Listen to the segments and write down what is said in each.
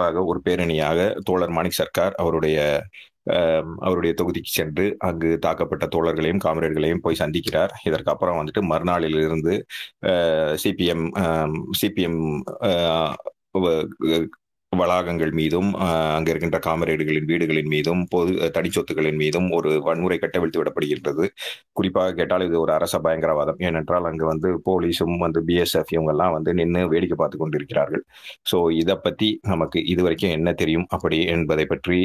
சிறப்பாக ஒரு பேரணியாக தோழர் மாணிக் சர்க்கார் அவருடைய அவருடைய தொகுதிக்கு சென்று அங்கு தாக்கப்பட்ட தோழர்களையும் காமரேடுகளையும் போய் சந்திக்கிறார். இதற்கு அப்புறம் வந்துட்டு மறுநாளிலிருந்து சிபிஎம் சிபிஎம் வளாகங்கள் மீதும் அங்கே இருக்கின்ற காமரேடுகளின் வீடுகளின் மீதும் பொது தனி சொத்துக்களின் மீதும் ஒரு வன்முறை கட்டவிழ்த்து விடப்படுகின்றது. குறிப்பாக கேட்டால் இது ஒரு அரச பயங்கரவாதம். ஏனென்றால் அங்கு வந்து போலீஸும் வந்து பிஎஸ்எஃப் இவங்கெல்லாம் வந்து நின்று வேடிக்கை பார்த்து கொண்டிருக்கிறார்கள். ஸோ இதை பற்றி நமக்கு இது வரைக்கும் என்ன தெரியும் அப்படி என்பதை பற்றி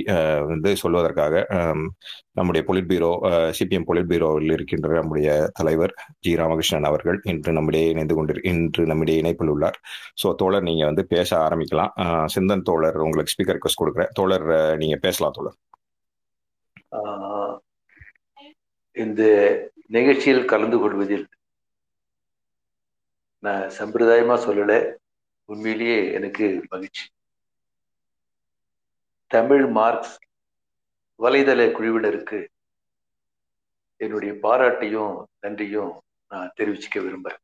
வந்து சொல்வதற்காக நம்முடைய பொலிட் பீரோ சிபிஎம் பொலிட் பீரோவில் இருக்கின்ற நம்முடைய தலைவர் ஜி ராமகிருஷ்ணன் அவர்கள் இன்று நம்மிடையே இணைந்து கொண்டு இன்று நம்முடைய இணைப்பில் உள்ளார். ஸோ தோழர் நீங்கள் வந்து பேச ஆரம்பிக்கலாம். சிந்தன் தோழர் உங்களுக்கு ஸ்பீக்கர் ரிக்வஸ்ட் கொடுக்குறேன். தோழர் நீங்க பேசலாம் தோழர். இந்த நிகழ்ச்சியில் கலந்து கொள்வதில் நான் சம்பிரதாயமா சொல்லல. உண்மையிலேயே எனக்கு மகிழ்ச்சி. தமிழ் மார்க்ஸ் வலைதள குழுவினருக்கு என்னுடைய பாராட்டையும் நன்றியும் நான் தெரிவிச்சுக்க விரும்புகிறேன்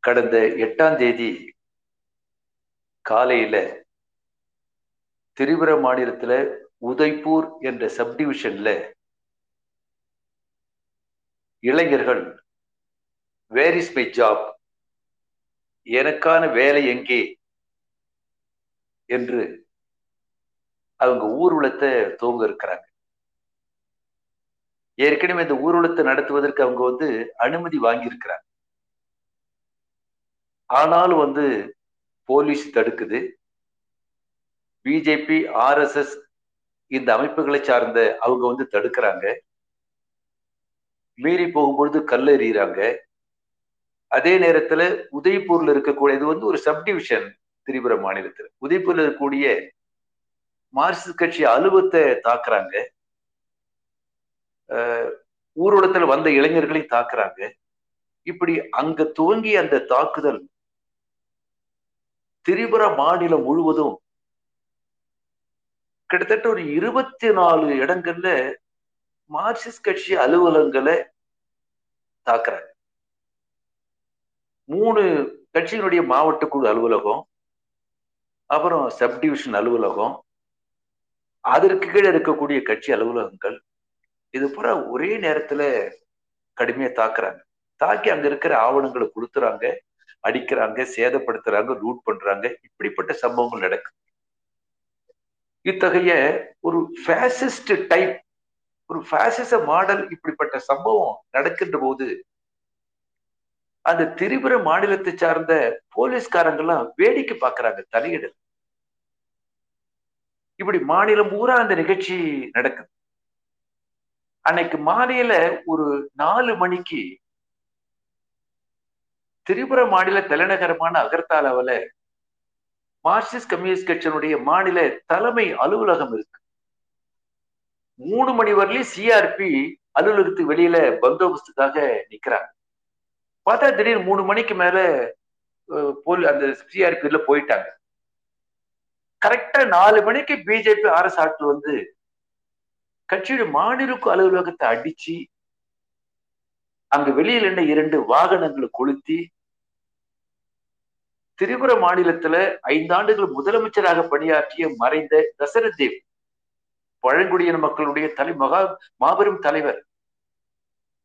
கடந்த எட்டாம் தேதி காலையில திரிபுர மாநிலத்துல உதய்பூர் என்ற சப்டிவிஷன்ல இளைஞர்கள் வேர் இஸ் மை ஜாப் எனக்கான வேலை எங்கே? என்று அவங்க ஊர்வலத்தை துவங்க இருக்கிறாங்க ஏற்கனவே இந்த ஊர்வலத்தை நடத்துவதற்கு அவங்க வந்து அனுமதி வாங்கியிருக்கிறாங்க. ஆனாலும் வந்து போலீஸ் தடுக்குது. பிஜேபி ஆர்எஸ்எஸ் இந்த அமைப்புகளை சார்ந்த அவங்க வந்து தடுக்கிறாங்க. மீறி போகும்பொழுது கல் எறிகிறாங்க அதே நேரத்துல உதய்பூர்ல இருக்கக்கூடிய இது வந்து ஒரு சப்டிவிஷன் திரிபுர மாநிலத்தில். உதய்பூர்ல இருக்கக்கூடிய மார்க்சிஸ்ட் கட்சி அலுவலத்தை தாக்குறாங்க. ஊரோடத்தில் வந்த இளைஞர்களை தாக்குறாங்க. இப்படி அங்க துவங்கி அந்த தாக்குதல் திரிபுர மாநிலம் முழுவதும் கிட்டத்தட்ட ஒரு இருபத்தி நாலு இடங்கள்ல மார்க்சிஸ்ட் கட்சி அலுவலகங்களை தாக்குறாங்க. மூணு கட்சியினுடைய மாவட்ட குழு அலுவலகம் அப்புறம் சப்டிவிஷன் அலுவலகம் அதற்கு கீழே இருக்கக்கூடிய கட்சி அலுவலகங்கள் இது பூரா ஒரே நேரத்துல கடுமையா தாக்குறாங்க. தாக்கி அங்க இருக்கிற ஆவணங்களை கொடுத்துறாங்க. அடிக்கிறாங்க சேதப்படுத்துறாங்க ரூட் பண்றாங்க இப்படிப்பட்ட சம்பவங்கள் நடக்குது இத்தகைய ஒரு ஃபேசிஸ்ட் டைப் ஒரு ஃபேசிச மாடல் இப்படிப்பட்ட சம்பவம் நடக்கின்ற போது அந்த திரிபுர மாநிலத்தை சார்ந்த போலீஸ்காரங்கெல்லாம் வேடிக்கை பார்க்கறாங்க தலையிடல். இப்படி மாநிலம் பூரா அந்த நிகழ்ச்சி நடக்குது. அன்னைக்கு மாலையில ஒரு நாலு மணிக்கு திரிபுர மாநில தலைநகரமான அகர்தாலாவில மார்க்சிஸ்ட் கம்யூனிஸ்ட் கட்சியினுடைய மாநில தலைமை அலுவலகம் இருக்கு. மூணு மணி வரலையும் சிஆர்பி அலுவலகத்துக்கு வெளியில பந்தோபஸ்துக்காக நிக்கிறாங்க. பார்த்தா திடீர்னு மூணு மணிக்கு மேல போல் அந்த சிஆர்பில போயிட்டாங்க. கரெக்டா நாலு மணிக்கு பிஜேபி ஆர்எஸ் ஆட்கள் வந்து கட்சியோட மாநில அலுவலகத்தை அடிச்சு அங்க வெளியில் என்ன இரண்டு வாகனங்களை கொளுத்தி திரிபுர மாநிலத்துல ஐந்தாண்டுகள் முதலமைச்சராக பணியாற்றிய மறைந்த தசரத் தேவ் பழங்குடியின மக்களுடைய தலை மகா மாபெரும் தலைவர்.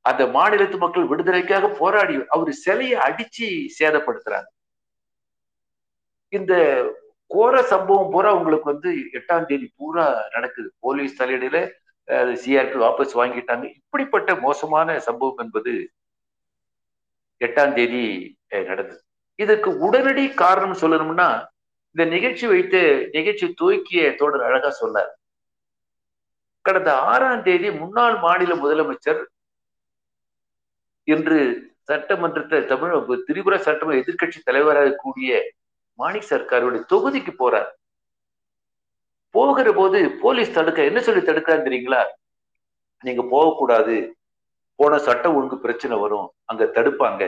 அந்த மாநிலத்து மக்கள் விடுதலைக்காக போராடி அவர் சிலையை அடிச்சு சேதப்படுத்துறாங்க. இந்த கோர சம்பவம் பூரா உங்களுக்கு வந்து எட்டாம் தேதி பூரா நடக்குது. போலீஸ் தலையீடுல சிஆர்பி வாபஸ் வாங்கிட்டாங்க. இப்படிப்பட்ட மோசமான சம்பவம் என்பது எட்டாம் தேதி நடந்தது. இதற்கு உடனடி காரணம் சொல்லணும்னா இந்த நிகழ்ச்சி வைத்து நிகழ்ச்சி தூக்கிய தோழர் அழகா சொன்னார். கடந்த ஆறாம் தேதி முன்னாள் மாநில முதலமைச்சர் இன்று சட்டமன்றத்தை தமிழ் திரிபுரா சட்டமன்ற எதிர்கட்சி தலைவராக கூடிய மாணிக் சர்க்காருடைய தொகுதிக்கு போறார். போகிற போது போலீஸ் தடுக்க என்ன சொல்லி தடுக்கிறான்னு தெரியுங்களா? நீங்க போகக்கூடாது. போன சட்டம் ஒழுங்கு பிரச்சனை வரும். அங்க தடுப்பாங்க.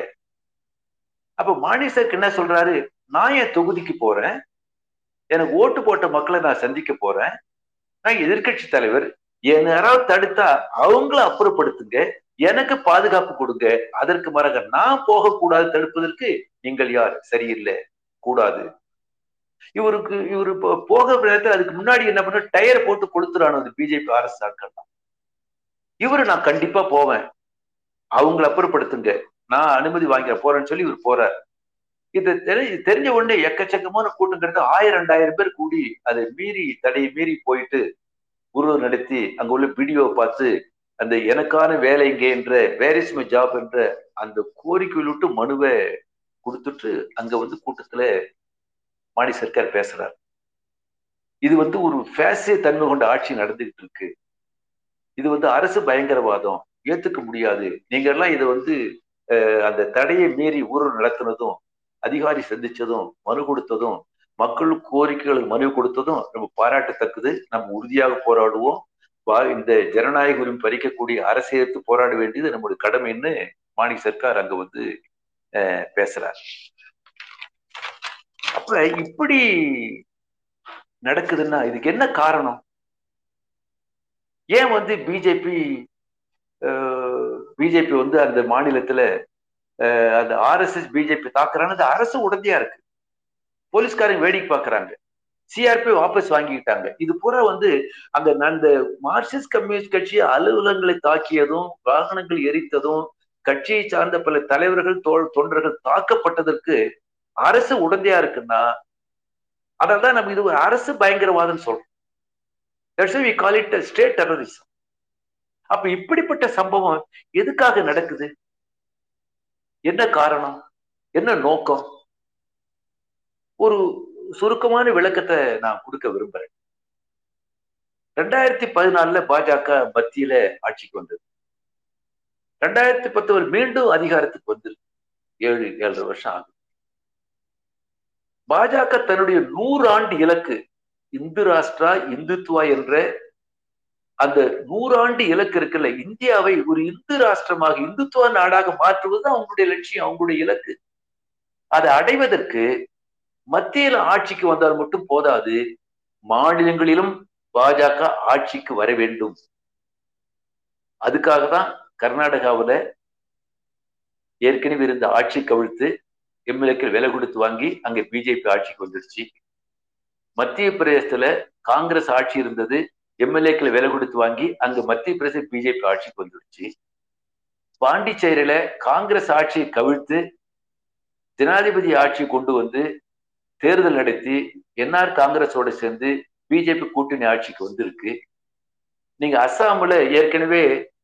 அப்ப மாணிசருக்கு என்ன சொல்றாரு? நான் என் தொகுதிக்கு போறேன். எனக்கு ஓட்டு போட்ட மக்களை நான் சந்திக்க போறேன். நான் எதிர்கட்சி தலைவர். என்ன யாராவது தடுத்தா அவங்கள அப்புறப்படுத்துங்க. எனக்கு பாதுகாப்பு கொடுங்க. அதற்கு மறக நான் போகக்கூடாது தடுப்பதற்கு நீங்கள் யார்? சரியில்லை. கூடாது. இவருக்கு இவரு போக நேரத்தில் அதுக்கு முன்னாடி என்ன பண்ண டயர் போட்டு கொடுத்துறானு அந்த பிஜேபி ஆர்எஸ் ஆட்கள் இவரு நான் கண்டிப்பா போவேன். அவங்கள அப்புறப்படுத்துங்க. நான் அனுமதி வாங்க போறேன்னு சொல்லி இவர் போறார். இது தெரி தெரிஞ்ச உடனே எக்கச்சக்கமான கூட்டங்கிறது ஆயிரம் ரெண்டாயிரம் பேர் கூடி அதை மீறி தடையை மீறி போயிட்டு உருவம் நடத்தி அங்க உள்ள வீடியோ பார்த்து அந்த எனக்கான வேலை இங்கே என்ற வேரிஸ் மை ஜாப் என்ற அந்த கோரிக்கையில் விட்டு மனுவை கொடுத்துட்டு அங்க வந்து கூட்டத்துல மாணி சர்க்கார் பேசுறார். இது வந்து ஒரு ஃபேசிய தன்மை கொண்ட ஆட்சி நடந்துகிட்டு இருக்கு. இது வந்து அரசு பயங்கரவாதம் ஏத்துக்க முடியாது. நீங்க எல்லாம் இதை வந்து அந்த தடையை மீறி ஊழல் நடத்தினதும் அதிகாரி சந்திச்சதும் மனு கொடுத்ததும் மக்கள் கோரிக்கைகளுக்கு மனு கொடுத்ததும் நம்ம பாராட்டத்தக்கது. நம்ம உறுதியாக போராடுவோம். இந்த ஜனநாயக உரிமை பறிக்கக்கூடிய அரசியலுக்கு போராட வேண்டியது நம்முடைய கடமைன்னு மாணி சர்க்கார் அங்க வந்து பேசுறார். அப்ப இப்படி நடக்குதுன்னா இதுக்கு என்ன காரணம்? ஏன் வந்து பிஜேபி பிஜேபி வந்து அந்த மாநிலத்துல அந்த ஆர்எஸ்எஸ் பிஜேபி தாக்குறான்னு அரசு உடந்தையா இருக்கு. போலீஸ்காரங்க வேடிக்கை பாக்குறாங்க. சிஆர்பி வாபஸ் வாங்கிக்கிட்டாங்க. இது பூரா வந்து அங்க அந்த மார்க்சிஸ்ட் கம்யூனிஸ்ட் கட்சி அலுவலகங்களை தாக்கியதும் வாகனங்கள் எரித்ததும் கட்சியை சார்ந்த பல தலைவர்கள் தோல் தொண்டர்கள் தாக்கப்பட்டதற்கு அரசு உடந்தையா இருக்குன்னா அதனால்தான் நம்ம இது ஒரு அரசு பயங்கரவாதம் சொல்றோம். கால் இட் ஸ்டேட் டெரரிசம் அப்ப இப்படிப்பட்ட சம்பவம் எதுக்காக நடக்குது? என்ன காரணம்? என்ன நோக்கம்? ஒரு சுருக்கமான விளக்கத்தை நான் கொடுக்க விரும்புறேன். ரெண்டாயிரத்தி பதினாலுல பாஜக மத்தியில ஆட்சிக்கு வந்தது. ரெண்டாயிரத்தி பத்தொன்பது மீண்டும் அதிகாரத்துக்கு வந்து ஏழு ஏழரை வருஷம் ஆகுது. பாஜக தன்னுடைய நூறு ஆண்டு இலக்கு இந்து ராஷ்டிரா இந்துத்துவா என்ற அந்த நூறாண்டு இலக்கு இருக்குல்ல இந்தியாவை ஒரு இந்து ராஷ்டிரமாக இந்துத்துவ நாடாக மாற்றுவது அவங்களுடைய லட்சியம் அவங்களுடைய இலக்கு. அதை அடைவதற்கு மத்தியில ஆட்சிக்கு வந்தால் மட்டும் போதாது மாநிலங்களிலும் பாஜக ஆட்சிக்கு வர வேண்டும். அதுக்காக தான் கர்நாடகாவில் ஏற்கனவே இருந்த ஆட்சி கவிழ்த்து எம்எல்ஏக்கள் விலை கொடுத்து வாங்கி அங்க பிஜேபி ஆட்சிக்கு வந்துருச்சு. மத்திய பிரதேசத்துல காங்கிரஸ் ஆட்சி இருந்தது எம்எல்ஏக்கள் விலை கொடுத்து வாங்கி அங்க மத்திய பிரதேச பிஜேபி ஆட்சிக்கு வந்துடுச்சு பாண்டிச்சேரியில காங்கிரஸ் ஆட்சியை கவிழ்த்து ஜனாதிபதி ஆட்சி கொண்டு வந்து தேர்தல் நடத்தி என்ஆர் காங்கிரஸோட சேர்ந்து பிஜேபி கூட்டணி ஆட்சிக்கு வந்திருக்கு. நீங்க அஸ்ஸாம்ல ஏற்கனவே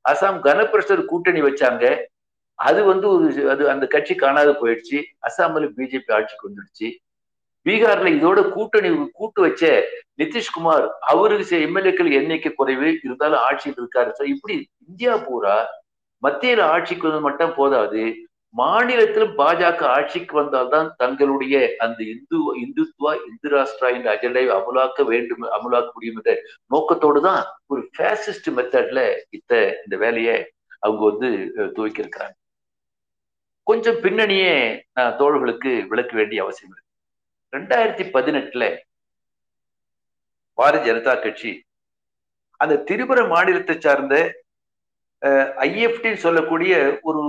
அசாம் கனபிரஷர் கூட்டணி வச்சாங்க. அது வந்து ஒரு அது அந்த கட்சி காணாது போயிடுச்சு. அஸ்ஸாம்ல பிஜேபி ஆட்சிக்கு வந்துடுச்சு. பீகார்ல இதோட கூட்டணி கூட்டு வச்ச நிதிஷ்குமார் அவருக்கு எம்எல்ஏக்கள் எண்ணிக்கை குறைவு இருந்தாலும் ஆட்சியில் இருக்காரு. இப்படி இந்தியா பூரா மத்தியில ஆட்சிக்கு வந்து மட்டும் போதாது. மாநிலத்திலும் பாஜக ஆட்சிக்கு வந்தால்தான் தங்களுடைய அந்த இந்து இந்துத்துவா இந்து ராஷ்டிரா என்ற அஜெண்டை அமலாக்க வேண்டும் அமலாக்க முடியும் என்ற நோக்கத்தோடு தான் ஒரு ஃபேசிஸ்ட் மெத்தட்ல இத்த இந்த வேலையை அவங்க வந்து துவக்கியிருக்கிறாங்க. கொஞ்சம் பின்னணியே நான் தோழர்களுக்கு விளக்க வேண்டிய அவசியம் இருக்கு. ரெண்டாயிரத்தி பதினெட்டுல பாரதிய ஜனதா கட்சி. அந்த திரிபுர மாநிலத்தை சார்ந்த ஐஎஃப்டின்னு சொல்லக்கூடிய ஒரு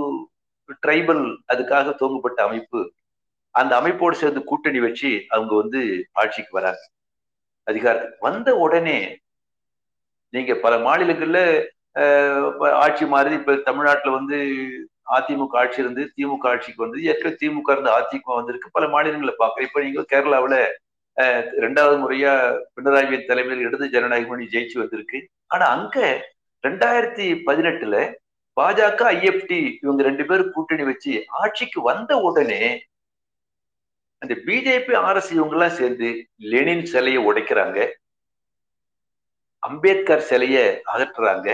ட்ரைபல் அதுக்காக துவங்கப்பட்ட அமைப்பு அந்த அமைப்போடு சேர்ந்து கூட்டணி வச்சு அவங்க வந்து ஆட்சிக்கு வராங்க. அதிகாரத்துக்கு வந்த உடனே நீங்க பல மாநிலங்கள்ல ஆட்சி மாறுது. இப்ப தமிழ்நாட்டுல வந்து அதிமுக ஆட்சி இருந்து திமுக ஆட்சிக்கு வந்தது. ஏற்கனவே திமுக இருந்து அதிமுக வந்திருக்கு. பல மாநிலங்களை பாக்குறேன் இப்ப நீங்க கேரளாவில ரெண்டாவது முறையா பினராயி தலைமையில் இடது ஜனநாயக மணி ஜெயிச்சு வந்திருக்கு. ஆனா அங்க ரெண்டாயிரத்தி பதினெட்டுல பாஜக ஐஎஃப்டி இவங்க ரெண்டு பேரும் கூட்டணி வச்சு ஆட்சிக்கு வந்த உடனே அந்த பிஜேபி ஆர்எஸ் இவங்க எல்லாம் சேர்ந்து லெனின் சிலையை உடைக்கிறாங்க. அம்பேத்கர் சிலைய அகற்றுறாங்க.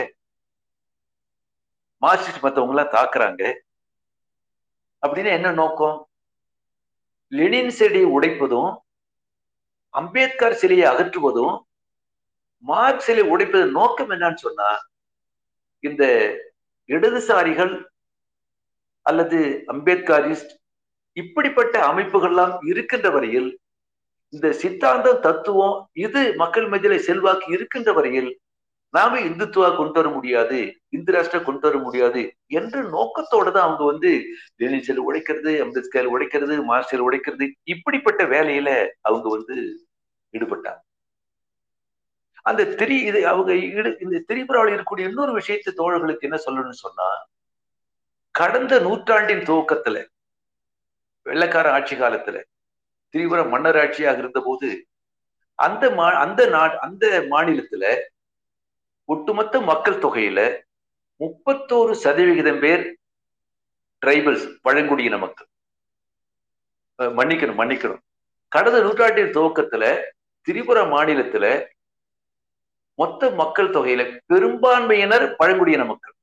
மார்க்சிஸ்ட் மத்தவங்க எல்லாம் தாக்குறாங்க. அப்படின்னு என்ன நோக்கம்? லெனின் செடி உடைப்பதும் அம்பேத்கர் சிலையை அகற்றுவதும் மார்க் சிலை உடைப்பதன் நோக்கம் என்னன்னு சொன்னா இந்த இடதுசாரிகள் அல்லது அம்பேத்கரிஸ்ட் இப்படிப்பட்ட அமைப்புகள்லாம் இருக்கின்ற வரையில் இந்த சித்தாந்தம் தத்துவம் இது மக்கள் மத்தியில செல்வாக்கு இருக்கின்ற வரையில் நாம இந்துத்துவா கொண்டு வர முடியாது இந்து ராஷ்டிரம் கொண்டு வர முடியாது என்ற நோக்கத்தோட தான் அவங்க வந்து லெனின் உடைக்கிறது அம்பேத்கர் உடைக்கிறது மார்ஷல் உடைக்கிறது இப்படிப்பட்ட வேலையில அவங்க வந்து ஈடுபட்டாங்க அந்த திரி இது அவங்க ஈடு இந்த திரிபுராவில் இருக்கக்கூடிய இன்னொரு விஷயத்தை தோழர்களுக்கு என்ன சொல்லணும்னு சொன்னா கடந்த நூற்றாண்டின் துவக்கத்துல வெள்ளக்கார ஆட்சி காலத்துல திரிபுர மன்னர் ஆட்சியாக இருந்த போது அந்த மா அந்த நா அந்த மாநிலத்துல ஒட்டுமொத்த மக்கள் தொகையில முப்பத்தோரு சதவிகிதம் பேர் டிரைபல்ஸ் பழங்குடியின மக்கள். மன்னிக்கணும் மன்னிக்கணும். கடந்த நூற்றாண்டின் துவக்கத்துல திரிபுரா மாநிலத்துல மொத்த மக்கள் தொகையில பெரும்பான்மையினர் பழங்குடியின மக்கள்.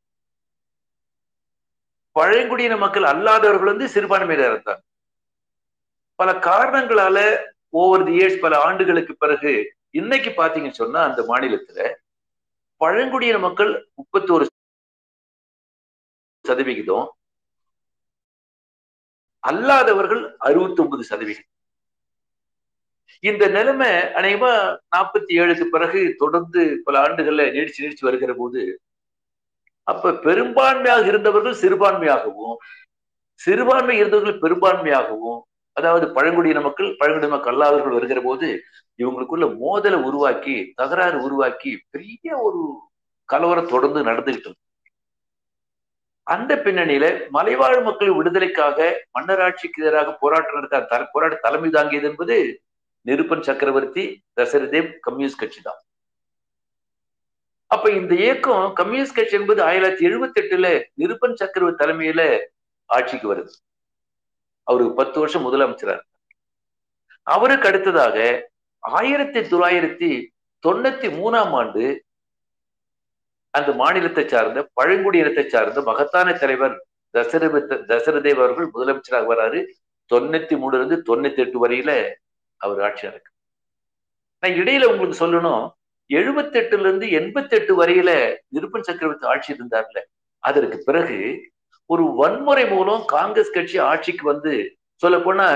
பழங்குடியின மக்கள் அல்லாதவர்கள் வந்து சிறுபான்மையினர் இருந்தாங்க. பல காரணங்களால ஓவர் தி இயர்ஸ் பல ஆண்டுகளுக்கு பிறகு இன்னைக்கு பாத்தீங்கன்னு சொன்னா அந்த மாநிலத்துல பழங்குடியின மக்கள் முப்பத்தோரு சதவிகிதம் அல்லாதவர்கள் அறுபத்தி ஒன்பது சதவிகிதம். இந்த நிலைமை அநேகமா நாற்பத்தி ஏழுக்கு பிறகு தொடர்ந்து பல ஆண்டுகள்ல நீடிச்சு நீடிச்சு வருகிற போது அப்ப பெரும்பான்மையாக இருந்தவர்கள் சிறுபான்மையாகவும் சிறுபான்மை இருந்தவர்கள் பெரும்பான்மையாகவும் அதாவது பழங்குடியின மக்கள் பழங்குடியின மக்கள் அல்லாதவர்கள் வருகிற போது இவங்களுக்குள்ள மோதலை உருவாக்கி தகராறு உருவாக்கி பெரிய ஒரு கலவரம் தொடர்ந்து நடந்துகிட்டு அந்த பின்னணியில மலைவாழ் மக்கள் விடுதலைக்காக மன்னராட்சிக்கு எதிராக போராட்டம் நடத்த போராட்ட தலைமை தாங்கியது என்பது நிருப்பன் சக்கரவர்த்தி தசரதேவ் கம்யூனிஸ்ட் கட்சி தான் அப்ப இந்த இயக்கம் கம்யூனிஸ்ட் கட்சி என்பது ஆயிரத்தி தொள்ளாயிரத்தி எழுபத்தி எட்டுல நிருப்பன் சக்கரவர்த்தி தலைமையில ஆட்சிக்கு வருது. அவருக்கு பத்து வருஷம் முதலமைச்சரா அவருக்கு அடுத்ததாக ஆயிரத்தி தொள்ளாயிரத்தி தொண்ணூத்தி மூணாம் ஆண்டு அந்த மாநிலத்தை சார்ந்த பழங்குடியினத்தை சார்ந்த மகத்தான தலைவர் தசரத தசரதேவ் அவர்கள் முதலமைச்சராக வராரு. தொண்ணூத்தி மூணுல இருந்து தொண்ணூத்தி எட்டு வரையில அவர் ஆட்சி இருக்கு நான் இடையில உங்களுக்கு சொல்லணும் எழுபத்தி எட்டுல இருந்து எண்பத்தி எட்டு வரையில நிருப்பன் சக்கரவர்த்தி ஆட்சி இருந்தார்ல அதற்கு பிறகு ஒரு வன்முறை மூலம் காங்கிரஸ் கட்சி ஆட்சிக்கு வந்து சொல்ல போனா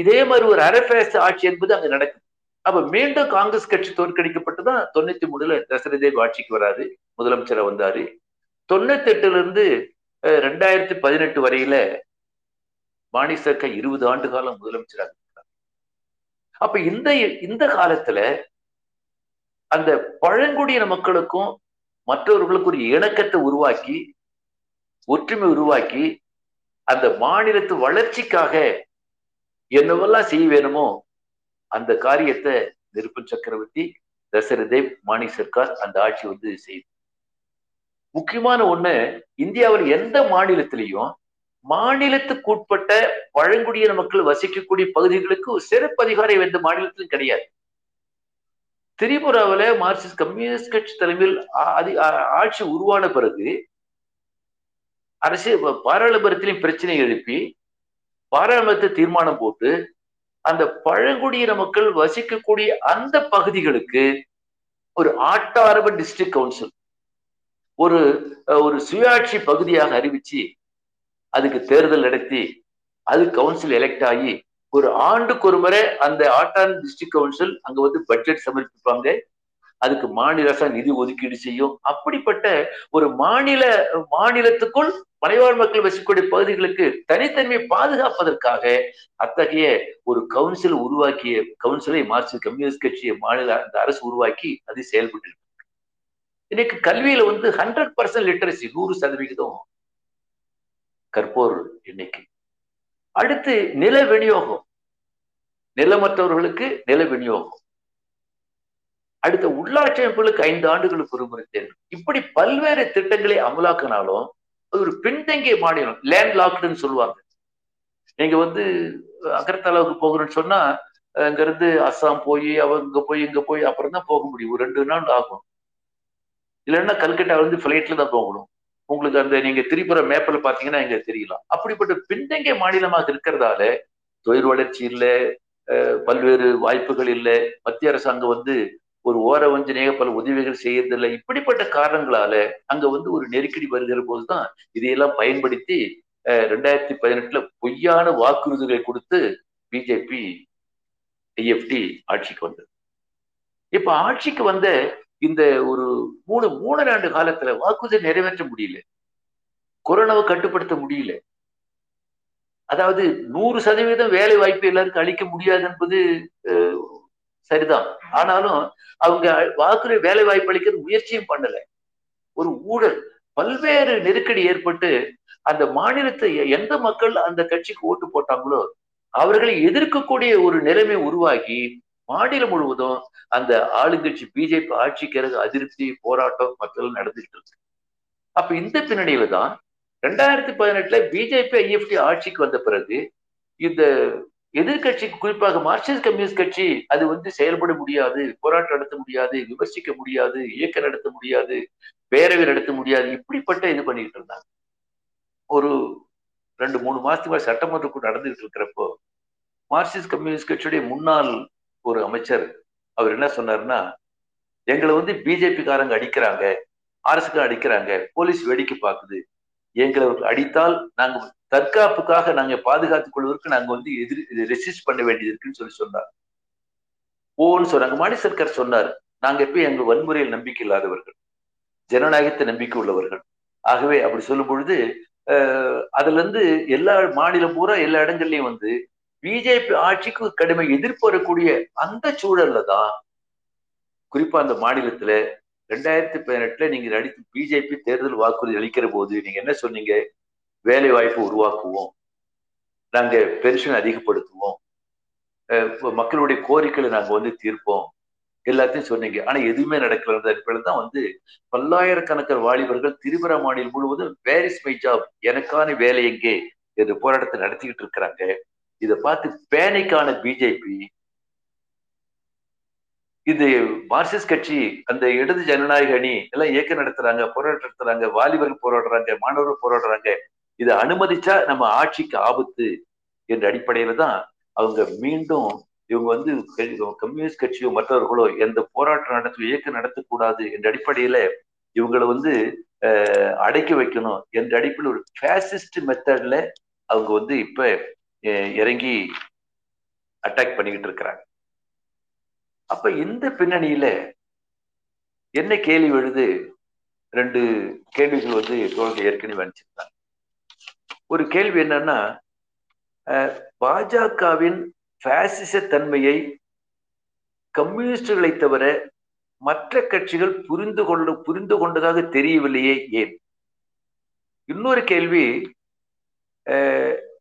இதே மாதிரி ஒரு அரபேஸ் ஆட்சி என்பது அங்க நடக்குது. அப்ப மீண்டும் காங்கிரஸ் கட்சி தோற்கடிக்கப்பட்டுதான் தொண்ணூத்தி மூணுல தசரதேவ் ஆட்சிக்கு வராது முதலமைச்சரை வந்தாரு. தொண்ணூத்தி எட்டுல இருந்து ரெண்டாயிரத்தி பதினெட்டு வரையில மாணிசர்கா இருபது ஆண்டு காலம் முதலமைச்சராக அப்ப இந்த இந்த காலத்துல அந்த பழங்குடியின மக்களுக்கும் மற்றவர்களுக்கும் ஒரு இணக்கத்தை உருவாக்கி ஒற்றுமை உருவாக்கி அந்த மாநிலத்து வளர்ச்சிக்காக என்னவெல்லாம் செய்ய வேணுமோ அந்த காரியத்தை நிருப்பன் சக்கரவர்த்தி தசரதேவ் மாணி சர்க்கார் அந்த ஆட்சி வந்து செய்து. முக்கியமான ஒண்ணு இந்தியாவில் எந்த மாநிலத்திலையும் மாநிலத்துக்கு உட்பட்ட பழங்குடியின மக்கள் வசிக்கக்கூடிய பகுதிகளுக்கு சிறப்பு அதிகாரம் எந்த மாநிலத்திலும் கிடையாது. திரிபுராவில் மார்க்சிஸ்ட் கம்யூனிஸ்ட் கட்சி தலைமையில் ஆட்சி உருவான பிறகு அரசு பாராளுமன்றத்திலையும் பிரச்சனை எழுப்பி பாராளுமன்றத்தை தீர்மானம் போட்டு அந்த பழங்குடியின மக்கள் வசிக்கக்கூடிய அந்த பகுதிகளுக்கு ஒரு ஆட்டாரப டிஸ்ட்ரிக்ட் கவுன்சில் ஒரு ஒரு சுயாட்சி பகுதியாக அறிவிச்சு அதுக்கு தேர்தல் நடத்தி அது கவுன்சில் எலெக்ட் ஆகி ஒரு ஆண்டுக்கு ஒரு முறை அந்த ஆட்டான் டிஸ்ட்ரிக்ட் கவுன்சில் அங்க வந்து பட்ஜெட் சமர்ப்பிப்பாங்க. அதுக்கு மாநில அரசா நிதி ஒதுக்கீடு செய்யும். அப்படிப்பட்ட ஒரு மாநில மாநிலத்துக்குள் மலைவாழ் மக்கள் வசிக்கக்கூடிய பகுதிகளுக்கு தனித்தன்மையை பாதுகாப்பதற்காக அத்தகைய ஒரு கவுன்சில் உருவாக்கிய கவுன்சிலை மார்க்சிஸ்ட் கம்யூனிஸ்ட் கட்சியை மாநில அந்த அரசு உருவாக்கி அது செயல்பட்டு இன்னைக்கு கல்வியில வந்து ஹண்ட்ரட் பர்சன்ட் லிட்டரசி நூறு சதவிகிதம் கற்போர் எண்ணிக்கை அடுத்து நில விநியோகம். நிலமற்றவர்களுக்கு நில விநியோகம். அடுத்த உள்ளாட்சி அமைப்புகளுக்கு ஐந்து ஆண்டுகளுக்கு ஒரு தேர்வு. இப்படி பல்வேறு திட்டங்களை அமலாக்கினாலும் அது ஒரு பின்தங்கிய மாநிலம் லேண்ட் லாக்டுன்னு சொல்லுவாங்க. நீங்க வந்து அகர்தலாவுக்கு போகணும்னு சொன்னா அங்க இருந்து அஸ்ஸாம் போய் அவங்க போய் இங்க போய் அப்புறம் தான் போக முடியும். ஒரு ரெண்டு நாள் ஆகும். இல்லைன்னா கல்கட்டா வந்து ஃபிளைட்ல தான் போகணும். உங்களுக்கு அந்த நீங்க திரிபுர மேப்பில் பார்த்தீங்கன்னா எங்க தெரியலாம். அப்படிப்பட்ட பின்தங்கிய மாநிலமாக இருக்கிறதால தொழில் வளர்ச்சி இல்லை பல்வேறு வாய்ப்புகள் இல்லை. மத்திய அரசாங்கம் வந்து ஒரு ஓர வஞ்சனையாக பல உதவிகள் செய்யறதில்லை. இப்படிப்பட்ட காரணங்களால அங்க வந்து ஒரு நெருக்கடி வருகிற போதுதான் இதையெல்லாம் பயன்படுத்தி ரெண்டாயிரத்தி பதினெட்டுல பொய்யான வாக்குறுதிகளை கொடுத்து பிஜேபி ஐஎஃப்டி ஆட்சிக்கு வந்தது. இப்ப ஆட்சிக்கு வந்த இந்த ஒரு மூணு மூணு ஆண்டு காலத்துல வாக்குறுதி நிறைவேற்ற முடியல. கொரோனாவை கட்டுப்படுத்த முடியல. அதாவது நூறு சதவீதம் வேலை வாய்ப்பு எல்லாருக்கும் அளிக்க முடியாது என்பது சரிதான். ஆனாலும் அவங்க வாக்குறுதி வேலை வாய்ப்பு அளிக்கிறது முயற்சியும் பண்ணல. ஒரு ஊழல் பல்வேறு நெருக்கடி ஏற்பட்டு அந்த மாநிலத்தை எந்த மக்கள் அந்த கட்சிக்கு ஓட்டு போட்டாங்களோ அவர்களை எதிர்க்கக்கூடிய ஒரு நிலைமை உருவாகி மாநிலம் முழுவதும் அந்த ஆளுங்கட்சி பிஜேபி ஆட்சிக்கு அதிருப்தி போராட்டம் மக்கள் நடந்துட்டு இருக்கு. அப்ப இந்த பின்னணியில தான் ரெண்டாயிரத்தி பதினெட்டுல பிஜேபி ஐஎஃப்டி ஆட்சிக்கு வந்த பிறகு இந்த எதிர்கட்சி குறிப்பாக மார்க்சிஸ்ட் கம்யூனிஸ்ட் கட்சி அது வந்து செயல்பட முடியாது போராட்டம் நடத்த முடியாது விமர்சிக்க முடியாது இயக்கம் நடத்த முடியாது பேரவை நடத்த முடியாது இப்படிப்பட்ட இது பண்ணிட்டு இருந்தாங்க. ஒரு ரெண்டு மூணு மாசத்துக்கு சட்டமன்றக்குள் நடந்துகிட்டு இருக்கிறப்போ மார்க்சிஸ்ட் கம்யூனிஸ்ட் கட்சியுடைய முன்னாள் ஒரு அமைச்சர் அவர் என்ன சொன்னாருன்னா எங்களை வந்து பிஜேபி காரங்க அடிக்கிறாங்க அரசுக்கு அடிக்கிறாங்க போலீஸ் வேடிக்கை பார்க்குது. எங்களை அடித்தால் நாங்க தற்காப்புக்காக நாங்க பாதுகாத்துக் கொள்வதற்கு நாங்க வந்து எதிர் ரெசிஸ்ட் பண்ண வேண்டியது இருக்குன்னு சொல்லி சொன்னார். ஓன்னு சொன்னாங்க மாடி சர்க்கார் சொன்னார் நாங்க எப்பயும் எங்க வன்முறையில் நம்பிக்கை இல்லாதவர்கள் ஜனநாயகத்தை நம்பிக்கை உள்ளவர்கள். ஆகவே அப்படி சொல்லும் பொழுது அதுல இருந்து எல்லா மாநிலம் பூரா எல்லா இடங்கள்லயும் வந்து பிஜேபி ஆட்சிக்கு கடுமை எதிர்ப்பு வரக்கூடிய அந்த சூழல்ல தான் குறிப்பா அந்த மாநிலத்துல ரெண்டாயிரத்தி பதினெட்டுல நீங்க அடித்து பிஜேபி தேர்தல் வாக்குறுதி அளிக்கிற போது நீங்க என்ன சொன்னீங்க? வேலை வாய்ப்பு உருவாக்குவோம். நாங்க பென்ஷன் அதிகப்படுத்துவோம். மக்களுடைய கோரிக்கைகளை நாங்க வந்து தீர்ப்போம். எல்லாத்தையும் சொன்னீங்க. ஆனா எதுவுமே நடக்கல. அடிப்படையில் தான் வந்து பல்லாயிரக்கணக்கான வாலிபர்கள் திரிபுரா மாநிலம் முழுவதும் வேரிஸ் மை ஜாப். எனக்கான வேலை எங்கே? என்று போராட்டத்தை நடத்திக்கிட்டு இருக்கிறாங்க. இதை பார்த்து பேனிக்கான பிஜேபி இது மார்க்சிஸ்ட் கட்சி அந்த இடது ஜனநாயக அணி எல்லாம் இயக்கம் நடத்துறாங்க போராட்டம் நடத்துறாங்க வாலிபர்கள் போராடுறாங்க மாணவர்கள் போராடுறாங்க. இதை அனுமதிச்சா நம்ம ஆட்சிக்கு ஆபத்து என்ற அடிப்படையில தான் அவங்க மீண்டும் இவங்க வந்து கம்யூனிஸ்ட் கட்சியோ மற்றவர்களோ எந்த போராட்டம் நடத்த இயக்கம் நடத்தக்கூடாது என்ற அடிப்படையில இவங்களை வந்து அடைக்க வைக்கணும் என்ற அடிப்படையில் ஒரு ஃபேசிஸ்ட் மெத்தட்ல அவங்க வந்து இப்ப இறங்கி அட்டாக் பண்ணிக்கிட்டு இருக்கிறாங்க அப்ப இந்த பின்னணியில என்ன கேள்வி எழுது? ரெண்டு கேள்விகள் வந்து தோழர்கள் ஏற்கனவே அனுப்பிச்சிருந்தாங்க ஒரு கேள்வி என்னன்னா பாஜகவின் பாசிச தன்மையை கம்யூனிஸ்டுகளை தவிர மற்ற கட்சிகள் புரிந்து கொள்ள புரிந்து கொண்டதாக தெரியவில்லையே ஏன்? இன்னொரு கேள்வி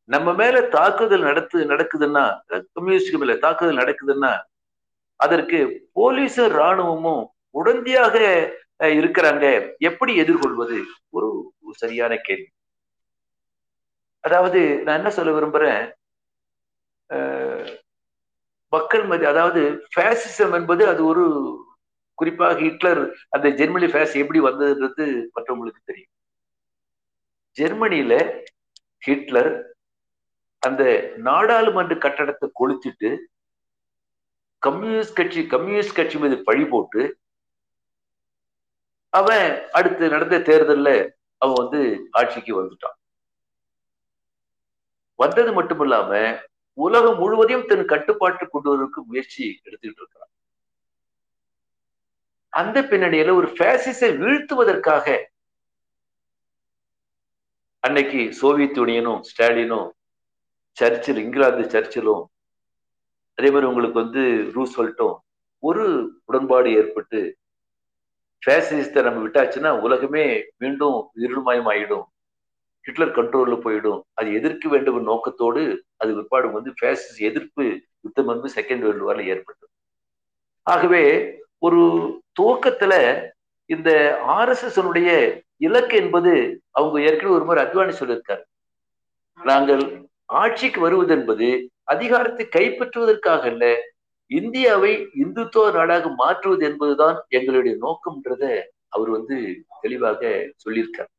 நம்ம மேல தாக்குதல் நடத்து நடக்குதுன்னா கம்யூனிஸ்டுக்கு மேல தாக்குதல் நடக்குதுன்னா அதற்கு போலீஸும் இராணுவமும் உடந்தையாக இருக்கிறாங்க. எப்படி எதிர்கொள்வது? ஒரு சரியான கேள்வி. அதாவது நான் என்ன சொல்ல விரும்புறேன்? மக்கள் மதி அதாவது ஃபேசிசம் என்பது அது ஒரு குறிப்பாக ஹிட்லர் அந்த ஜெர்மனி ஃபேஸ் எப்படி வந்ததுன்றது மற்றவங்களுக்கு தெரியும். ஜெர்மனியில ஹிட்லர் அந்த நாடாளுமன்ற கட்டடத்தை கொளுத்திட்டு கம்யூனிஸ்ட் கட்சி கம்யூனிஸ்ட் கட்சி மீது பழி போட்டு அவன் அடுத்து நடந்த தேர்தல்ல அவன் வந்து ஆட்சிக்கு வந்துட்டான். வந்தது மட்டும் இல்லாம உலகம் முழுவதையும் தன் கட்டுப்பாட்டு கொண்டு வருவதற்கு முயற்சி எடுத்துக்கிட்டு இருக்கிறான். அந்த பின்னணியில ஒரு பேசிஸை வீழ்த்துவதற்காக அன்னைக்கு சோவியத் யூனியனும் ஸ்டாலினும் சர்ச்சில் இங்கிலாந்து சர்ச்சிலும் அதே மாதிரி உங்களுக்கு வந்து ரூஸ்வெல்ட்டும் ஒரு உடன்பாடு ஏற்பட்டு ஃபேசிஸ்டை நம்ம விட்டாச்சுன்னா உலகமே மீண்டும் இருள்மயம் ஆயிடும். ஹிட்லர் கண்ட்ரோல்ல போயிடும். அது எதிர்க்க வேண்டும் நோக்கத்தோடு அது பிற்பாடு வந்து ஃபேசிஸ் எதிர்ப்பு யுத்தம் வந்து செகண்ட் வேர்ல்டு வார்ல ஏற்பட்டது. ஆகவே ஒரு துவக்கத்துல இந்த ஆர்எஸ்எஸ் இலக்கு என்பது அவங்க ஏற்கனவே ஒரு முறை அத்வானி சொல்லியிருக்காரு. நாங்கள் ஆட்சிக்கு வருவது என்பது அதிகாரத்தை கைப்பற்றுவதற்காக அல்ல இந்தியாவை இந்துத்துவ நாடாக மாற்றுவது என்பதுதான் எங்களுடைய நோக்கம்ன்றத அவர் வந்து தெளிவாக சொல்லியிருக்கார்.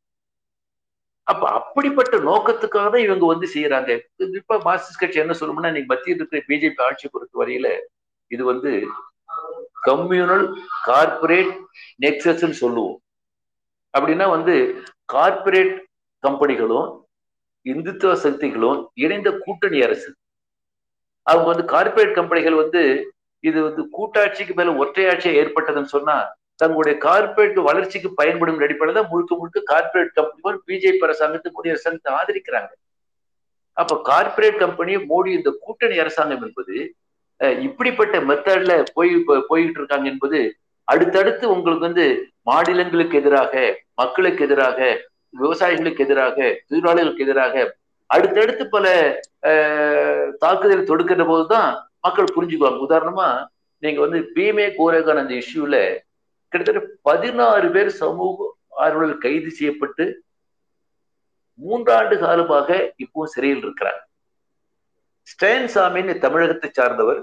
அப்ப அப்படிப்பட்ட நோக்கத்துக்காக தான் இவங்க வந்து செய்யறாங்க. இப்ப மார்க்சிஸ்ட் கட்சி என்ன சொல்லணும்னா நீங்க மத்தியில் இருக்கிற பிஜேபி ஆட்சி பொறுத்த வரையில இது வந்து கம்யூனல் கார்பரேட் நெக்ஸஸ் சொல்லுவோம். அப்படின்னா வந்து கார்பரேட் கம்பெனிகளும் இந்துத்துவ சக்திகளும் இணைந்த கூட்டணி அரசு. அவங்க வந்து கார்பரேட் கம்பெனிகள் வந்து இது வந்து கூட்டாட்சிக்கு மேல ஒற்றையாட்சியா ஏற்பட்டதுன்னு சொன்னா தங்களுடைய கார்பரேட் வளர்ச்சிக்கு பயன்படும் அடிப்படையில் தான் முழுக்க முழுக்க கார்பரேட் கம்பெனிகள் பிஜேபி அரசாங்கத்தை மோடி அரசாங்கத்தை ஆதரிக்கிறாங்க. அப்ப கார்பரேட் கம்பெனி மோடி இந்த கூட்டணி அரசாங்கம் என்பது இப்படிப்பட்ட மெத்தட்ல போய் போய்கிட்டு இருக்காங்க என்பது அடுத்தடுத்து உங்களுக்கு வந்து மாநிலங்களுக்கு எதிராக மக்களுக்கு எதிராக விவசாயிகளுக்கு எதிராக தொழிலாளர்களுக்கு எதிராக அடுத்தடுத்து பல தாக்குதல் தொடுக்கிற போதுதான் மக்கள் புரிஞ்சுக்குவாங்க. உதாரணமா நீங்க வந்து பீமே கோரேகான் அந்த இஷ்யூல கிட்டத்தட்ட பதினாறு பேர் சமூக ஆர்வலர்கள் கைது செய்யப்பட்டு மூன்றாண்டு காலமாக இப்போ சிறையில் இருக்கிறார் ஸ்டேன் சாமின்னு தமிழகத்தை சார்ந்தவர்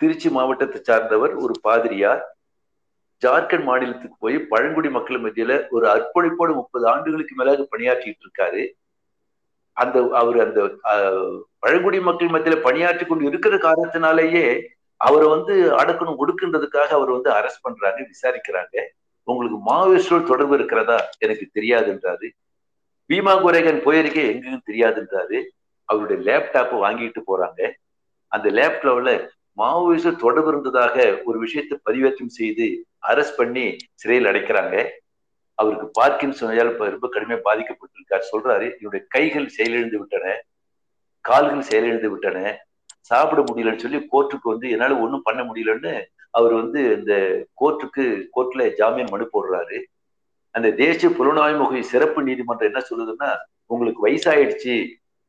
திருச்சி மாவட்டத்தை சார்ந்தவர் ஒரு பாதிரியார். ஜார்க்கண்ட் மாநிலத்துக்கு போய் பழங்குடி மக்கள் மத்தியில ஒரு அர்ப்பணிப்போடு முப்பது ஆண்டுகளுக்கு மேலாக பணியாற்றிட்டு இருக்காரு. அந்த அவர் அந்த பழங்குடி மக்கள் மத்தியில பணியாற்றி கொண்டு இருக்கிற காரணத்தினாலேயே அவரை வந்து அடக்கணும் ஒடுக்குன்றதுக்காக அவர் வந்து அரெஸ்ட் பண்றாங்க விசாரிக்கிறாங்க. உங்களுக்கு மாவோயிஸ்டோடு தொடர்பு இருக்கிறதா? எனக்கு தெரியாதுன்றாரு. பீமா குரேகன் போயிருக்கே எங்கேயும் தெரியாதுன்றாரு. அவருடைய லேப்டாப்பை வாங்கிட்டு போறாங்க. அந்த லேப்டாப்ல மாவோயிஸ்ட் தொடர்பு இருந்ததாக ஒரு விஷயத்தை பதிவேற்றம் செய்து அரெஸ்ட் பண்ணி சிறையில் அடைக்கிறாங்க. அவருக்கு பார்க்கின்ஸ் நோயால் ரொம்ப கடுமையாக பாதிக்கப்பட்டிருக்கார். சொல்றாரு என்னுடைய கைகள் செயலிழந்து விட்டன. கால்கள் செயலிழந்து விட்டன. சாப்பிட முடியலன்னு சொல்லி கோர்ட்டுக்கு வந்து என்னால ஒன்றும் பண்ண முடியலன்னு அவர் வந்து இந்த கோர்ட்டுக்கு கோர்ட்ல ஜாமீன் மனு போடுறாரு. அந்த தேசிய புலனாய்வு முகை சிறப்பு நீதிமன்றம் என்ன சொல்லுதுன்னா உங்களுக்கு வயசாயிடுச்சு.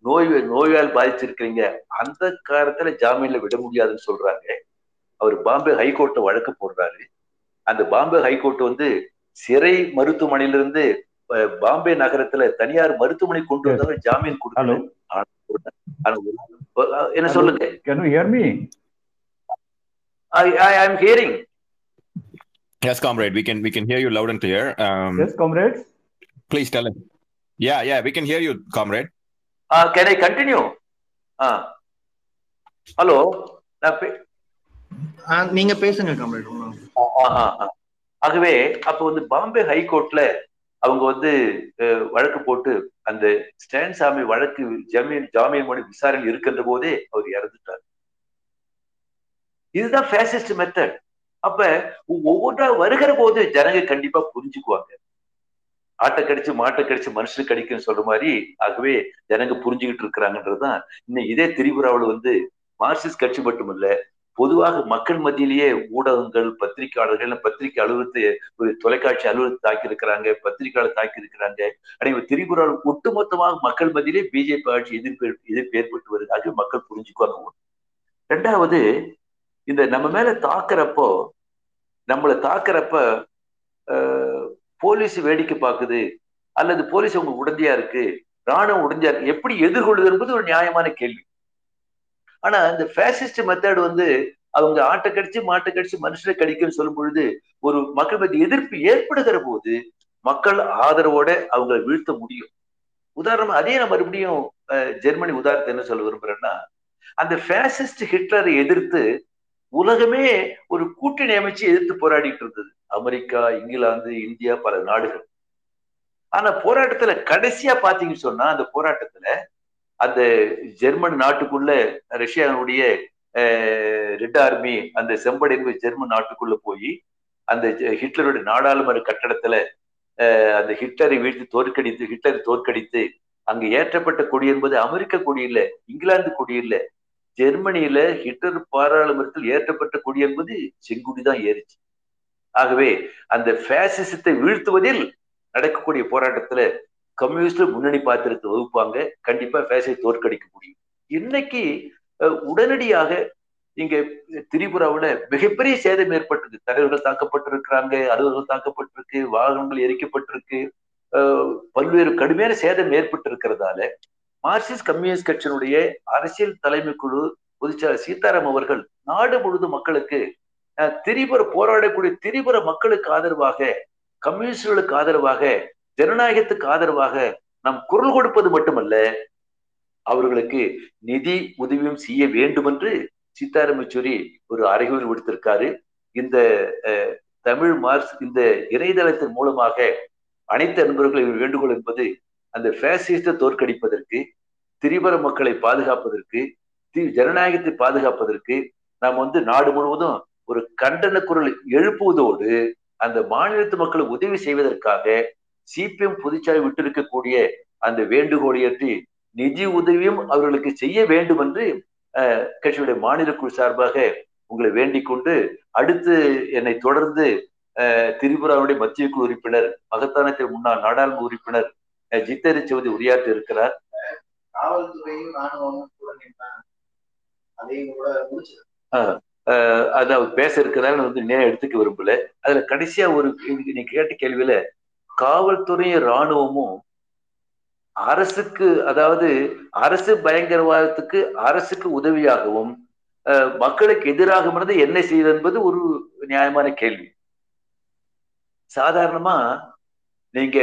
நோய் நோயால் பாதிச்சிருக்கிறீங்க அந்த காலத்துல ஜாமீன்ல விட முடியாதுன்னு சொல்றாங்க அவர் பாம்பே ஹைகோர்ட்டை வழக்கு போடுறாரு அந்த பாம்பே ஹைகோர்ட் வந்து சிறை மருத்துவமனையிலிருந்து பாம்பே நகரத்துல தனியார் மருத்துவமனை கொண்டு வந்தவங்க ஜாமீன் கொடுக்கணும் என்ன சொல்லுங்க Can you hear me? I, I am hearing. Yes, comrade, we can we can hear you loud and clear. Um, Yes, comrades. please tell him. Yeah, yeah, we can hear you, comrade. I continue? Uh, hello. நீங்க பேசுங்க comrade ஆகவே அப்ப வந்து பாம்பே ஹைகோர்ட்ல அவங்க வந்து வழக்கு போட்டு அந்த ஸ்டான் சாமி வழக்கு ஜமீன் ஜாமீன் மனு விசாரணை இருக்கின்ற போதே அவர் இறந்துட்டார். இதுதான் ஃபேசிஸ்ட் மெத்தட் அப்ப ஒவ்வொன்றா வருகிற போது ஜனங்க கண்டிப்பா புரிஞ்சுக்குவாங்க. ஆட்டை கடிச்சு மாட்டை கடிச்சு மனுஷனுக்கு கடிக்குன்னு சொல்ற மாதிரி ஆகவே ஜனங்க புரிஞ்சுக்கிட்டு இருக்கிறாங்கன்றதுதான். இன்னும் இதே திரிபுராவில் வந்து மார்க்சிஸ்ட் கட்சி மட்டுமல்ல பொதுவாக மக்கள் மத்தியிலேயே ஊடகங்கள் பத்திரிகையாளர்கள் பத்திரிகை அலுவலகத்தை ஒரு தொலைக்காட்சி அலுவலகத்தை தாக்கி இருக்கிறாங்க பத்திரிகையாளர் தாக்கி இருக்கிறாங்க அனைவரும் திரிபுராவில் ஒட்டுமொத்தமாக மக்கள் மத்தியிலே பிஜேபி ஆட்சி எதிர்ப்பு எதிர்ப்பு ஏற்பட்டு வருது. ஆகிய மக்கள் புரிஞ்சுக்குவாங்க ரெண்டாவது இந்த நம்ம மேல தாக்குறப்போ நம்மளை தாக்குறப்ப போலீஸ் வேடிக்கை பார்க்குது அல்லது போலீஸ் உங்களுக்கு உடந்தையா இருக்கு ராணுவம் உடந்தையா இருக்கு எப்படி எதிர்கொள்ளுது என்பது ஒரு நியாயமான கேள்வி. ஆனா இந்த ஃபேசிஸ்ட் மெத்தட் வந்து அவங்க ஆட்டை கடிச்சு மாட்டை கடிச்சு மனுஷனை கடிக்குன்னு சொல்லும் பொழுது ஒரு மக்கள் மத்திய எதிர்ப்பு ஏற்படுகிற போது மக்கள் ஆதரவோட அவங்களை வீழ்த்த முடியும். உதாரணமா அதே நான் மறுபடியும் ஜெர்மனி உதாரணத்தை என்ன சொல்ல விரும்புறேன்னா அந்த ஃபேசிஸ்ட் ஹிட்லரை எதிர்த்து உலகமே ஒரு கூட்டணி அமைச்சு எதிர்த்து போராடிட்டு இருந்தது. அமெரிக்கா இங்கிலாந்து இந்தியா பல நாடுகள். ஆனா போராட்டத்துல கடைசியா பாத்தீங்கன்னு சொன்னா அந்த போராட்டத்துல அந்த ஜெர்மன் நாட்டுக்குள்ள ரஷ்யாவுடைய ரெட் ஆர்மி அந்த செம்படை ஜெர்மன் நாட்டுக்குள்ள போய் அந்த ஹிட்லருடைய நாடாளுமன்ற கட்டடத்துல அந்த ஹிட்லரை வீழ்த்து தோற்கடித்து ஹிட்லரை தோற்கடித்து அங்கு ஏற்றப்பட்ட கொடி என்பது அமெரிக்க கொடி இல்ல இங்கிலாந்து கொடி இல்ல. ஜெர்மனியில ஹிட்லர் பாராளுமன்றத்தில் ஏற்றப்பட்ட கொடி என்பது செங்குடி தான் ஏறிச்சு. ஆகவே அந்த பேசிசத்தை வீழ்த்துவதில் நடக்கக்கூடிய போராட்டத்துல கம்யூனிஸ்ட் முன்னணி பாத்திரத்தை வகுப்பாங்க. கண்டிப்பா பேசை தோற்கடிக்க முடியும். இன்னைக்கு உடனடியாக இங்க திரிபுராவுல மிகப்பெரிய சேதம் ஏற்பட்டிருக்கு தலைவர்கள் தாக்கப்பட்டிருக்கிறாங்க அலுவலர்கள் தாக்கப்பட்டிருக்கு வாகனங்கள் எரிக்கப்பட்டிருக்கு. பல்வேறு கடுமையான சேதம் ஏற்பட்டிருக்கிறதால மார்க்சிஸ்ட் கம்யூனிஸ்ட் கட்சியினுடைய அரசியல் தலைமை குழு பொதுச்செயலர் சீதாராம் அவர்கள் நாடு முழுவதும் மக்களுக்கு திரிபுர போராடக்கூடிய திரிபுர மக்களுக்கு ஆதரவாக கம்யூனிஸ்டுகளுக்கு ஆதரவாக ஜனநாயகத்துக்கு ஆதரவாக நாம் குரல் கொடுப்பது மட்டுமல்ல அவர்களுக்கு நிதி உதவியும் செய்ய வேண்டும் என்று சீதாராம் யெச்சூரி ஒரு அறிகுறி விடுத்திருக்காரு. இந்த தமிழ் மார்க்ஸ் இந்த இணையதளத்தின் மூலமாக அனைத்து நண்பர்களும் வேண்டுகோள் என்பது அந்த பேசிஸ்ட தோற்கடிப்பதற்கு திரிபுர மக்களை பாதுகாப்பதற்கு ஜனநாயகத்தை பாதுகாப்பதற்கு நாம் வந்து நாடு முழுவதும் ஒரு கண்டன குரல் எழுப்புவதோடு அந்த மாநிலத்து மக்களை உதவி செய்வதற்காக சிபிஎம் பொதுச்சாலை விட்டிருக்கக்கூடிய அந்த வேண்டுகோளை ஏற்றி நிதி உதவியும் அவர்களுக்கு செய்ய வேண்டும் என்று கட்சியுடைய மாநில குழு சார்பாக உங்களை வேண்டிக் கொண்டு அடுத்து என்னை தொடர்ந்து திரிபுராவுடைய மத்திய குழு உறுப்பினர் மகத்தானத்தில் முன்னாள் நாடாளுமன்ற உறுப்பினர் ஜித்தரி சௌதி உரையாற்ற இருக்கிறார். காவல்துறையும் ராணுவமும் கூட அதையும் கூட அது அவர் பேச இருக்கிறதால வந்து நேரம் எடுத்துக்க விரும்பல. அதுல கடைசியா ஒரு நீங்க கேட்ட கேள்வியில காவல்துறையும் ராணுவமும் அரசுக்கு அதாவது அரசு பயங்கரவாதத்துக்கு அரசுக்கு உதவியாகவும் மக்களுக்கு எதிராக இருந்து என்ன செய்வது என்பது ஒரு நியாயமான கேள்வி. சாதாரணமா நீங்க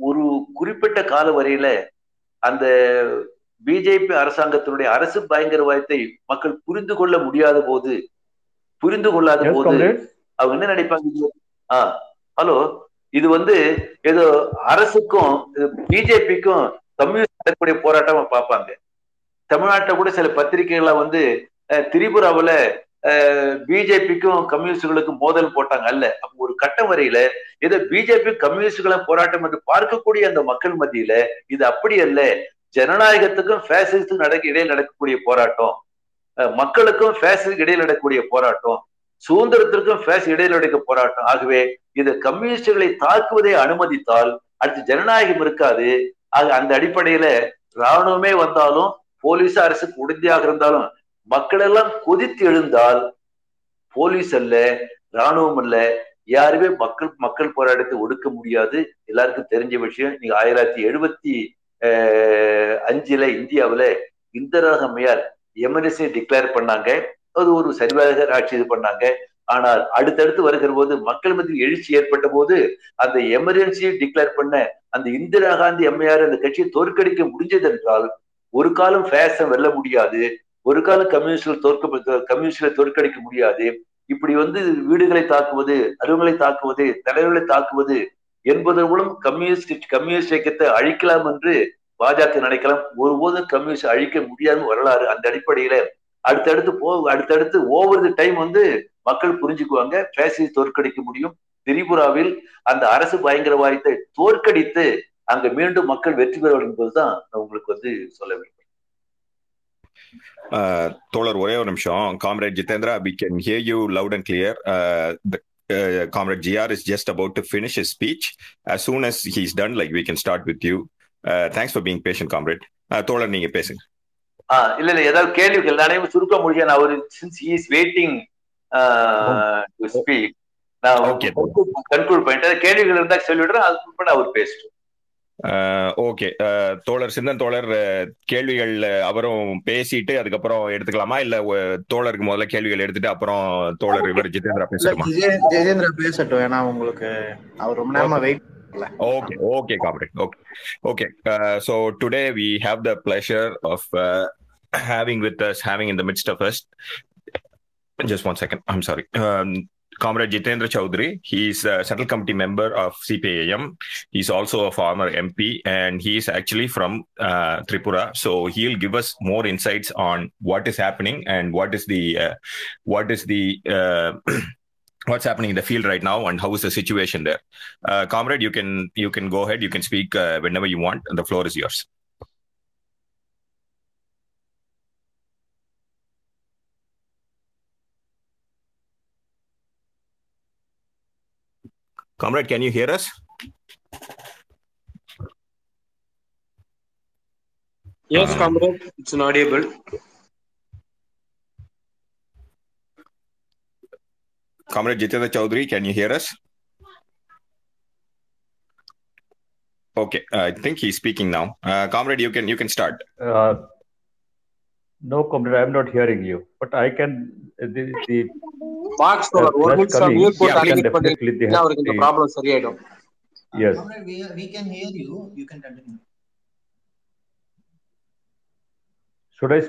ஒரு குறிப்பிட்ட கால வரையில அந்த பிஜேபி அரசாங்கத்தினுடைய அரசு பயங்கரவாதத்தை மக்கள் புரிந்து கொள்ள முடியாத போது புரிந்து கொள்ளாத போது அவங்க என்ன நினைப்பாங்க? ஆஹ் ஹலோ இது வந்து ஏதோ அரசுக்கும் பிஜேபிக்கும் கம்யூனிஸ்ட் நடக்கக்கூடிய போராட்டமா பார்ப்பாங்க. தமிழ்நாட்டில் கூட சில பத்திரிகைகளை வந்து திரிபுராவில் பிஜேபிக்கும் கம்யூனிஸ்டுகளுக்கும் மோதல் போட்டாங்க. அல்ல அப்போ ஒரு கட்டம் வரையில ஏதோ பிஜேபி கம்யூனிஸ்டுகளை போராட்டம் என்று பார்க்கக்கூடிய அந்த மக்கள் மத்தியில இது அப்படி அல்ல. ஜனநாயகத்துக்கும் ஃபேசிசத்துக்கும் நடக்க இடையில் நடக்கக்கூடிய போராட்டம் மக்களுக்கும் ஃபேசிக்கு இடையில் நடக்கக்கூடிய போராட்டம் சுதந்திரத்திற்கும் ஃபேஸ் இடையில் நடக்க போராட்டம். ஆகவே இது கம்யூனிஸ்டுகளை தாக்குவதை அனுமதித்தால் அடுத்து ஜனநாயகம் இருக்காது. ஆக அந்த அடிப்படையில ராணுவமே வந்தாலும் போலீஸ் அரசுக்கு உறுதியாக இருந்தாலும் மக்கள் எல்லாம் கொதித்து எழுந்தால் போலீஸ் அல்ல ராணுவம் அல்ல யாருமே மக்கள் மக்கள் போராட்டத்தை ஒடுக்க முடியாது. எல்லாருக்கும் தெரிஞ்ச விஷயம் நீங்க ஆயிரத்தி எழுபத்தி அஞ்சுல இந்தியாவில் இந்திரா அம்மையார் எமர்ஜென்சி டிக்ளேர் பண்ணாங்க. அது ஒரு சரிவாக ஆட்சி இது பண்ணாங்க. ஆனால் அடுத்தடுத்து வருகிற போது மக்கள் மத்தியில் எழுச்சி ஏற்பட்ட போது அந்த எமர்ஜென்சியை டிக்ளேர் பண்ண அந்த இந்திரா காந்தி அம்மையார் அந்த கட்சியை தோற்கடிக்க முடிஞ்சது என்றால் ஒரு காலம் ஃபேஷன் வெல்ல முடியாது. ஒரு காலம் கம்யூனிஸ்டில் தோற்க கம்யூனிஸ்டில் தோற்கடிக்க முடியாது. இப்படி வந்து வீடுகளை தாக்குவது அலுவலங்களை தாக்குவது தலைவர்களை தாக்குவது என்பது மூலம் கம்யூனிஸ்ட் கம்யூனிஸ்ட் இயக்கத்தை அழிக்கலாம் என்று பாஜக நினைக்கலாம். ஒருபோதும் கம்யூனிஸ்ட் அழிக்க முடியாத வரலாறு அந்த அடிப்படையில அடுத்தடுத்து போ அடுத்தடுத்து ஓவர் தி டைம் வந்து மக்கள் புரிஞ்சுக்குவாங்க. பேசி தோற்கடிக்க முடியும். திரிபுராவில் அந்த அரசு பயங்கரவாதத்தை தோற்கடித்து அங்க மீண்டும் மக்கள் வெற்றி பெறுவார்கள் என்பதுதான் நான் உங்களுக்கு வந்து சொல்ல வேண்டும் தோழர் ஒரே ஒரு நிமிஷம். Comrade Jitendra we can hear you loud and clear Uh, Comrade GR is just about to finish his speech. As soon as he's done, like we can start with you. Uh, thanks for being patient, comrade. Uh, தோழர் நீங்க பேசுங்க இல்ல இல்ல ஏதாவது கேள்விகள் நானே சுருக்க முடியும் அவர் since he is waiting to speak நான் கன்க்ளூட் பண்ணிட்டேன் கேள்விகள் இருந்தா சொல்லிவிடுறேன் அதுக்கு அவர் பேசட்டும் ஓகே தோழர் சிந்தன் தோழர் கேள்விகள் அவரும் பேசிட்டு அதுக்கப்புறம் எடுத்துக்கலாமா இல்ல தோழருக்கு முதல்ல கேள்விகள் எடுத்துட்டு அப்புறம் தோழர் இவர் ஜிதேந்திரா பேசலாமா ஜெயேந்திரா பேசட்டும் ஏன்னா உங்களுக்கு அவர் ரொம்ப நேரமா wait Okay, okay, comrade. Okay, okay. Uh, so today we have the pleasure of uh, having with us, having in the midst of us. Just one second. I'm sorry. Um, Comrade Jitendra Chaudhary. He's a Central Committee member of CPAM. He's also a former MP, and he's actually from uh, Tripura. So he'll give us more insights on what is happening and what is the uh, what is the uh, what's happening in the field right now and how is the situation there. Comrade, you can you can go ahead. You can speak whenever you want, and the floor is yours. Comrade, can you hear us? Yes, uh, comrade, it's inaudible. Comrade Jitendra Chaudhary, can you hear us? Okay, uh, I think he's speaking now. Uh, comrade, you can you can start. no, comrade, I'm not hearing you, but I can. The, the Box for one minute, sir. Mute put definitely they now have the the- problem சரியாயிடும் Yes. Comrade, we, we can hear you. You can continue. Should I